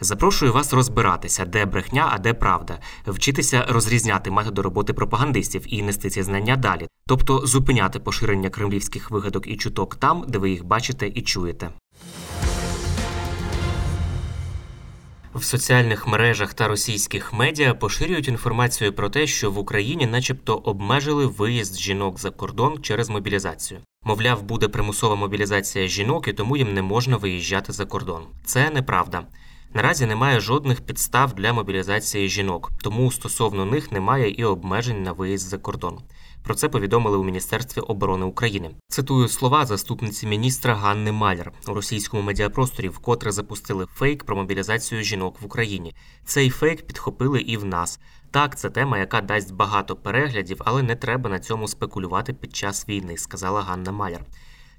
Запрошую вас розбиратися, де брехня, а де правда, вчитися розрізняти методи роботи пропагандистів і нести ці знання далі, тобто зупиняти поширення кремлівських вигадок і чуток там, де ви їх бачите і чуєте. В соціальних мережах та російських медіа поширюють інформацію про те, що в Україні, начебто, обмежили виїзд жінок за кордон через мобілізацію. Мовляв, буде примусова мобілізація жінок, і тому їм не можна виїжджати за кордон. Це неправда. Наразі немає жодних підстав для мобілізації жінок, тому стосовно них немає і обмежень на виїзд за кордон. Про це повідомили у Міністерстві оборони України. Цитую слова заступниці міністра Ганни Маляр у російському медіапросторі, вкотре запустили фейк про мобілізацію жінок в Україні. Цей фейк підхопили і в нас. Так, це тема, яка дасть багато переглядів, але не треба на цьому спекулювати під час війни, сказала Ганна Маляр.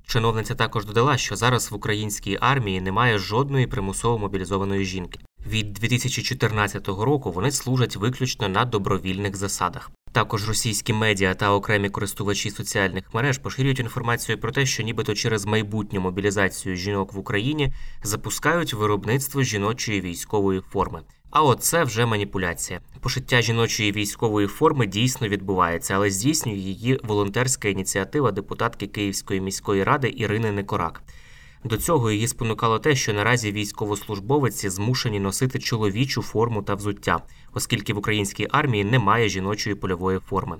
Чиновниця також додала, що зараз в українській армії немає жодної примусово мобілізованої жінки. Від 2014 року вони служать виключно на добровільних засадах. Також російські медіа та окремі користувачі соціальних мереж поширюють інформацію про те, що нібито через майбутню мобілізацію жінок в Україні запускають виробництво жіночої військової форми. А от це вже маніпуляція. Пошиття жіночої військової форми дійсно відбувається, але здійснює її волонтерська ініціатива депутатки Київської міської ради Ірини Некорак. До цього її спонукало те, що наразі військовослужбовиці змушені носити чоловічу форму та взуття, оскільки в українській армії немає жіночої польової форми.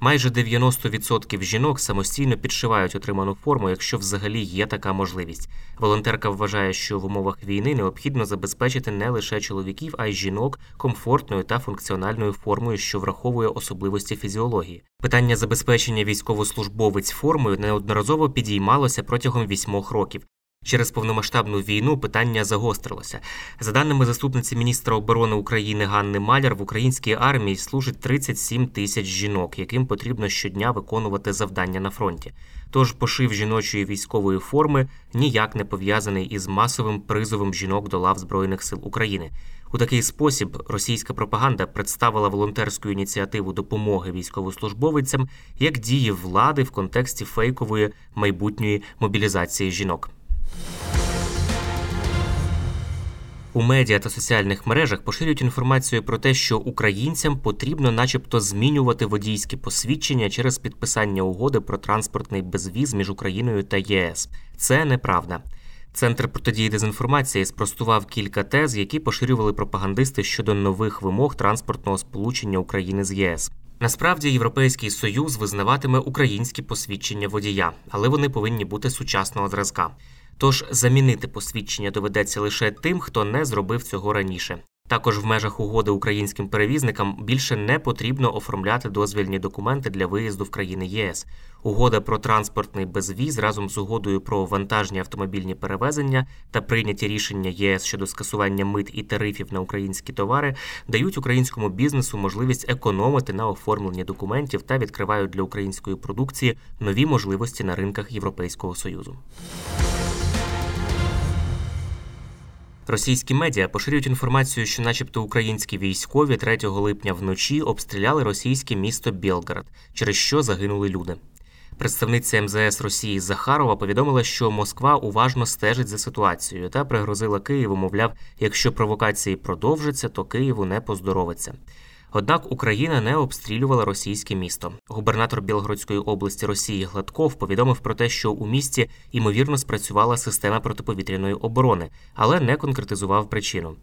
Майже 90% жінок самостійно підшивають отриману форму, якщо взагалі є така можливість. Волонтерка вважає, що в умовах війни необхідно забезпечити не лише чоловіків, а й жінок комфортною та функціональною формою, що враховує особливості фізіології. Питання забезпечення військовослужбовиць формою неодноразово підіймалося протягом вісьмох років. Через повномасштабну війну питання загострилося. За даними заступниці міністра оборони України Ганни Маляр, в українській армії служить 37 тисяч жінок, яким потрібно щодня виконувати завдання на фронті. Тож пошив жіночої військової форми ніяк не пов'язаний із масовим призовом жінок до лав Збройних сил України. У такий спосіб російська пропаганда представила волонтерську ініціативу допомоги військовослужбовицям як дії влади в контексті фейкової майбутньої мобілізації жінок. У медіа та соціальних мережах поширюють інформацію про те, що українцям потрібно, начебто, змінювати водійські посвідчення через підписання угоди про транспортний безвіз між Україною та ЄС. Це неправда. Центр протидії дезінформації спростував кілька тез, які поширювали пропагандисти щодо нових вимог транспортного сполучення України з ЄС. Насправді Європейський Союз визнаватиме українські посвідчення водія, але вони повинні бути сучасного зразка. Тож замінити посвідчення доведеться лише тим, хто не зробив цього раніше. Також в межах угоди українським перевізникам більше не потрібно оформляти дозвільні документи для виїзду в країни ЄС. Угода про транспортний безвіз разом з угодою про вантажні автомобільні перевезення та прийняті рішення ЄС щодо скасування мит і тарифів на українські товари дають українському бізнесу можливість економити на оформленні документів та відкривають для української продукції нові можливості на ринках Європейського союзу. Російські медіа поширюють інформацію, що, начебто, українські військові 3 липня вночі обстріляли російське місто Білград, через що загинули люди. Представниця МЗС Росії Захарова повідомила, що Москва уважно стежить за ситуацією та пригрозила Києву, мовляв, якщо провокації продовжаться, то Києву не поздоровиться. Однак Україна не обстрілювала російське місто. Губернатор Білгородської області Росії Гладков повідомив про те, що у місті ймовірно спрацювала система протиповітряної оборони, але не конкретизував причину.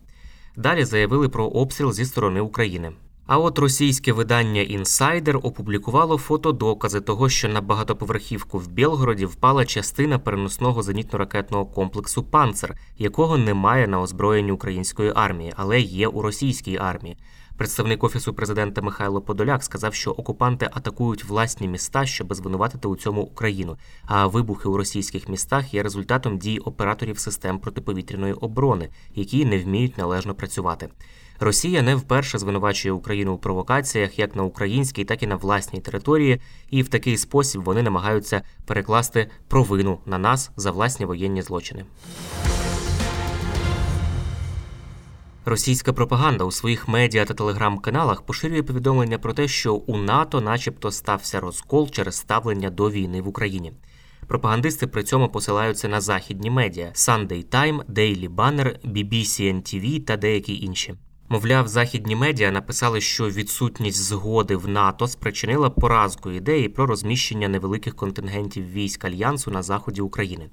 Далі заявили про обстріл зі сторони України. А от російське видання Інсайдер опублікувало фотодокази того, що на багатоповерхівку в Білгороді впала частина переносного зенітно-ракетного комплексу Панцер, якого немає на озброєнні української армії, але є у російській армії. Представник офісу президента Михайло Подоляк сказав, що окупанти атакують власні міста, щоб звинуватити у цьому Україну. А вибухи у російських містах є результатом дій операторів систем протиповітряної оборони, які не вміють належно працювати. Росія не вперше звинувачує Україну у провокаціях як на українській, так і на власній території, і в такий спосіб вони намагаються перекласти провину на нас за власні воєнні злочини. Російська пропаганда у своїх медіа та телеграм-каналах поширює повідомлення про те, що у НАТО, начебто, стався розкол через ставлення до війни в Україні. Пропагандисти при цьому посилаються на західні медіа Sunday Time, Daily Banner, BBC NTV та деякі інші. Мовляв, західні медіа написали, що відсутність згоди в НАТО спричинила поразку ідеї про розміщення невеликих контингентів військ альянсу на заході України.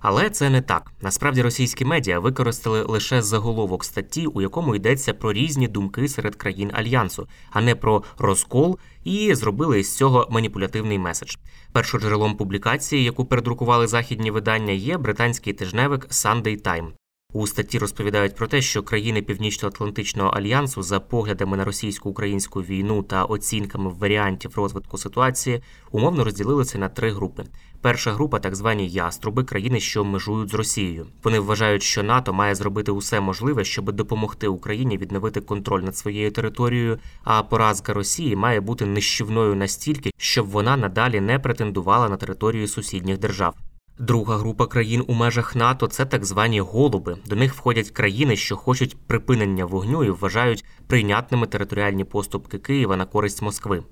Але це не так. Насправді російські медіа використали лише заголовок статті, у якому йдеться про різні думки серед країн альянсу, а не про розкол, і зробили із цього маніпулятивний меседж. Першоджерелом публікації, яку передрукували західні видання, є британський тижневик Sunday Time. У статті розповідають про те, що країни Північно-Атлантичного альянсу за поглядами на російсько-українську війну та оцінками варіантів розвитку ситуації умовно розділилися на три групи. Перша група так звані яструби, країни, що межують з Росією. Вони вважають, що НАТО має зробити усе можливе, щоб допомогти Україні відновити контроль над своєю територією. А поразка Росії має бути нищівною настільки, щоб вона надалі не претендувала на територію сусідніх держав. Друга група країн у межах НАТО це так звані голуби. До них входять країни, що хочуть припинення вогню і вважають прийнятними територіальні поступки Києва на користь Москви.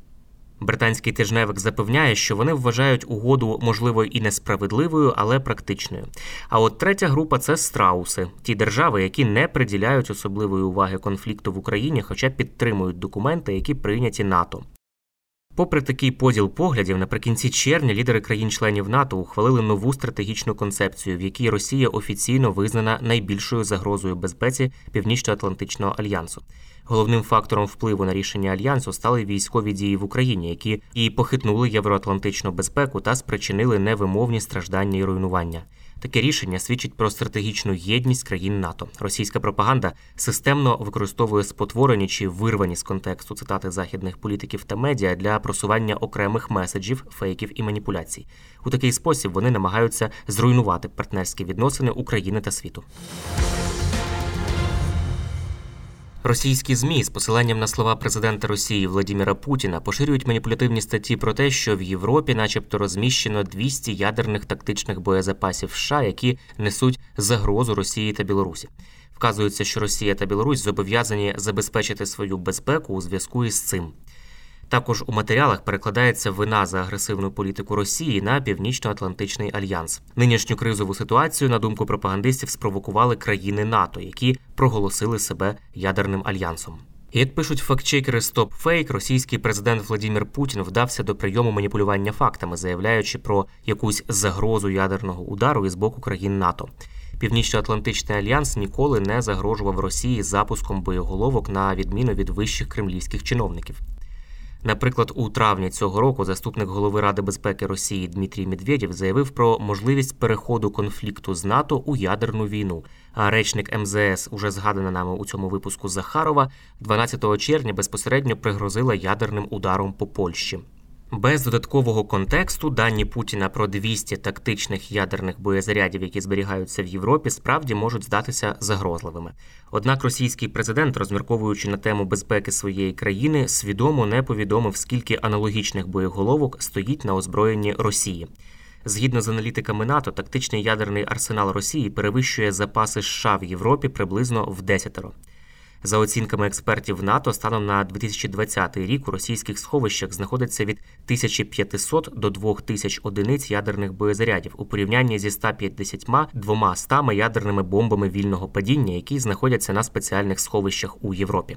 Британський тижневик запевняє, що вони вважають угоду можливо і несправедливою, але практичною. А от третя група це страуси, ті держави, які не приділяють особливої уваги конфлікту в Україні, хоча підтримують документи, які прийняті НАТО. Попри такий поділ поглядів, наприкінці червня лідери країн-членів НАТО ухвалили нову стратегічну концепцію, в якій Росія офіційно визнана найбільшою загрозою безпеці Північно-Атлантичного альянсу. Головним фактором впливу на рішення альянсу стали військові дії в Україні, які і похитнули євроатлантичну безпеку та спричинили невимовні страждання і руйнування. Таке рішення свідчить про стратегічну єдність країн НАТО. Російська пропаганда системно використовує спотворені чи вирвані з контексту цитати західних політиків та медіа для просування окремих меседжів, фейків і маніпуляцій. У такий спосіб вони намагаються зруйнувати партнерські відносини України та світу. Російські змі з посиланням на слова президента Росії Владіміра Путіна поширюють маніпулятивні статті про те, що в Європі, начебто, розміщено 200 ядерних тактичних боєзапасів США, які несуть загрозу Росії та Білорусі. Вказується, що Росія та Білорусь зобов'язані забезпечити свою безпеку у зв'язку із цим. Також у матеріалах перекладається вина за агресивну політику Росії на Північно-Атлантичний альянс. Нинішню кризову ситуацію, на думку пропагандистів, спровокували країни НАТО, які проголосили себе ядерним альянсом. Як пишуть фактчекери StopFake, російський президент Владимир Путін вдався до прийому маніпулювання фактами, заявляючи про якусь загрозу ядерного удару із боку країн НАТО. Північно-Атлантичний альянс ніколи не загрожував Росії запуском боєголовок на відміну від вищих кремлівських чиновників. Наприклад, у травні цього року заступник голови Ради безпеки Росії Дмитрій Медведєв заявив про можливість переходу конфлікту з НАТО у ядерну війну. А речник МЗС, уже згадана нами у цьому випуску Захарова, 12 червня безпосередньо пригрозила ядерним ударом по Польщі. Без додаткового контексту дані Путіна про 200 тактичних ядерних боєзарядів, які зберігаються в Європі, справді можуть здатися загрозливими. Однак російський президент, розмірковуючи на тему безпеки своєї країни, свідомо не повідомив, скільки аналогічних боєголовок стоїть на озброєнні Росії. Згідно з аналітиками НАТО, тактичний ядерний арсенал Росії перевищує запаси США в Європі приблизно в десятеро. За оцінками експертів НАТО, станом на 2020 рік у російських сховищах знаходиться від 1500 до 2000 одиниць ядерних боєзарядів у порівнянні зі 152 100 ядерними бомбами вільного падіння, які знаходяться на спеціальних сховищах у Європі.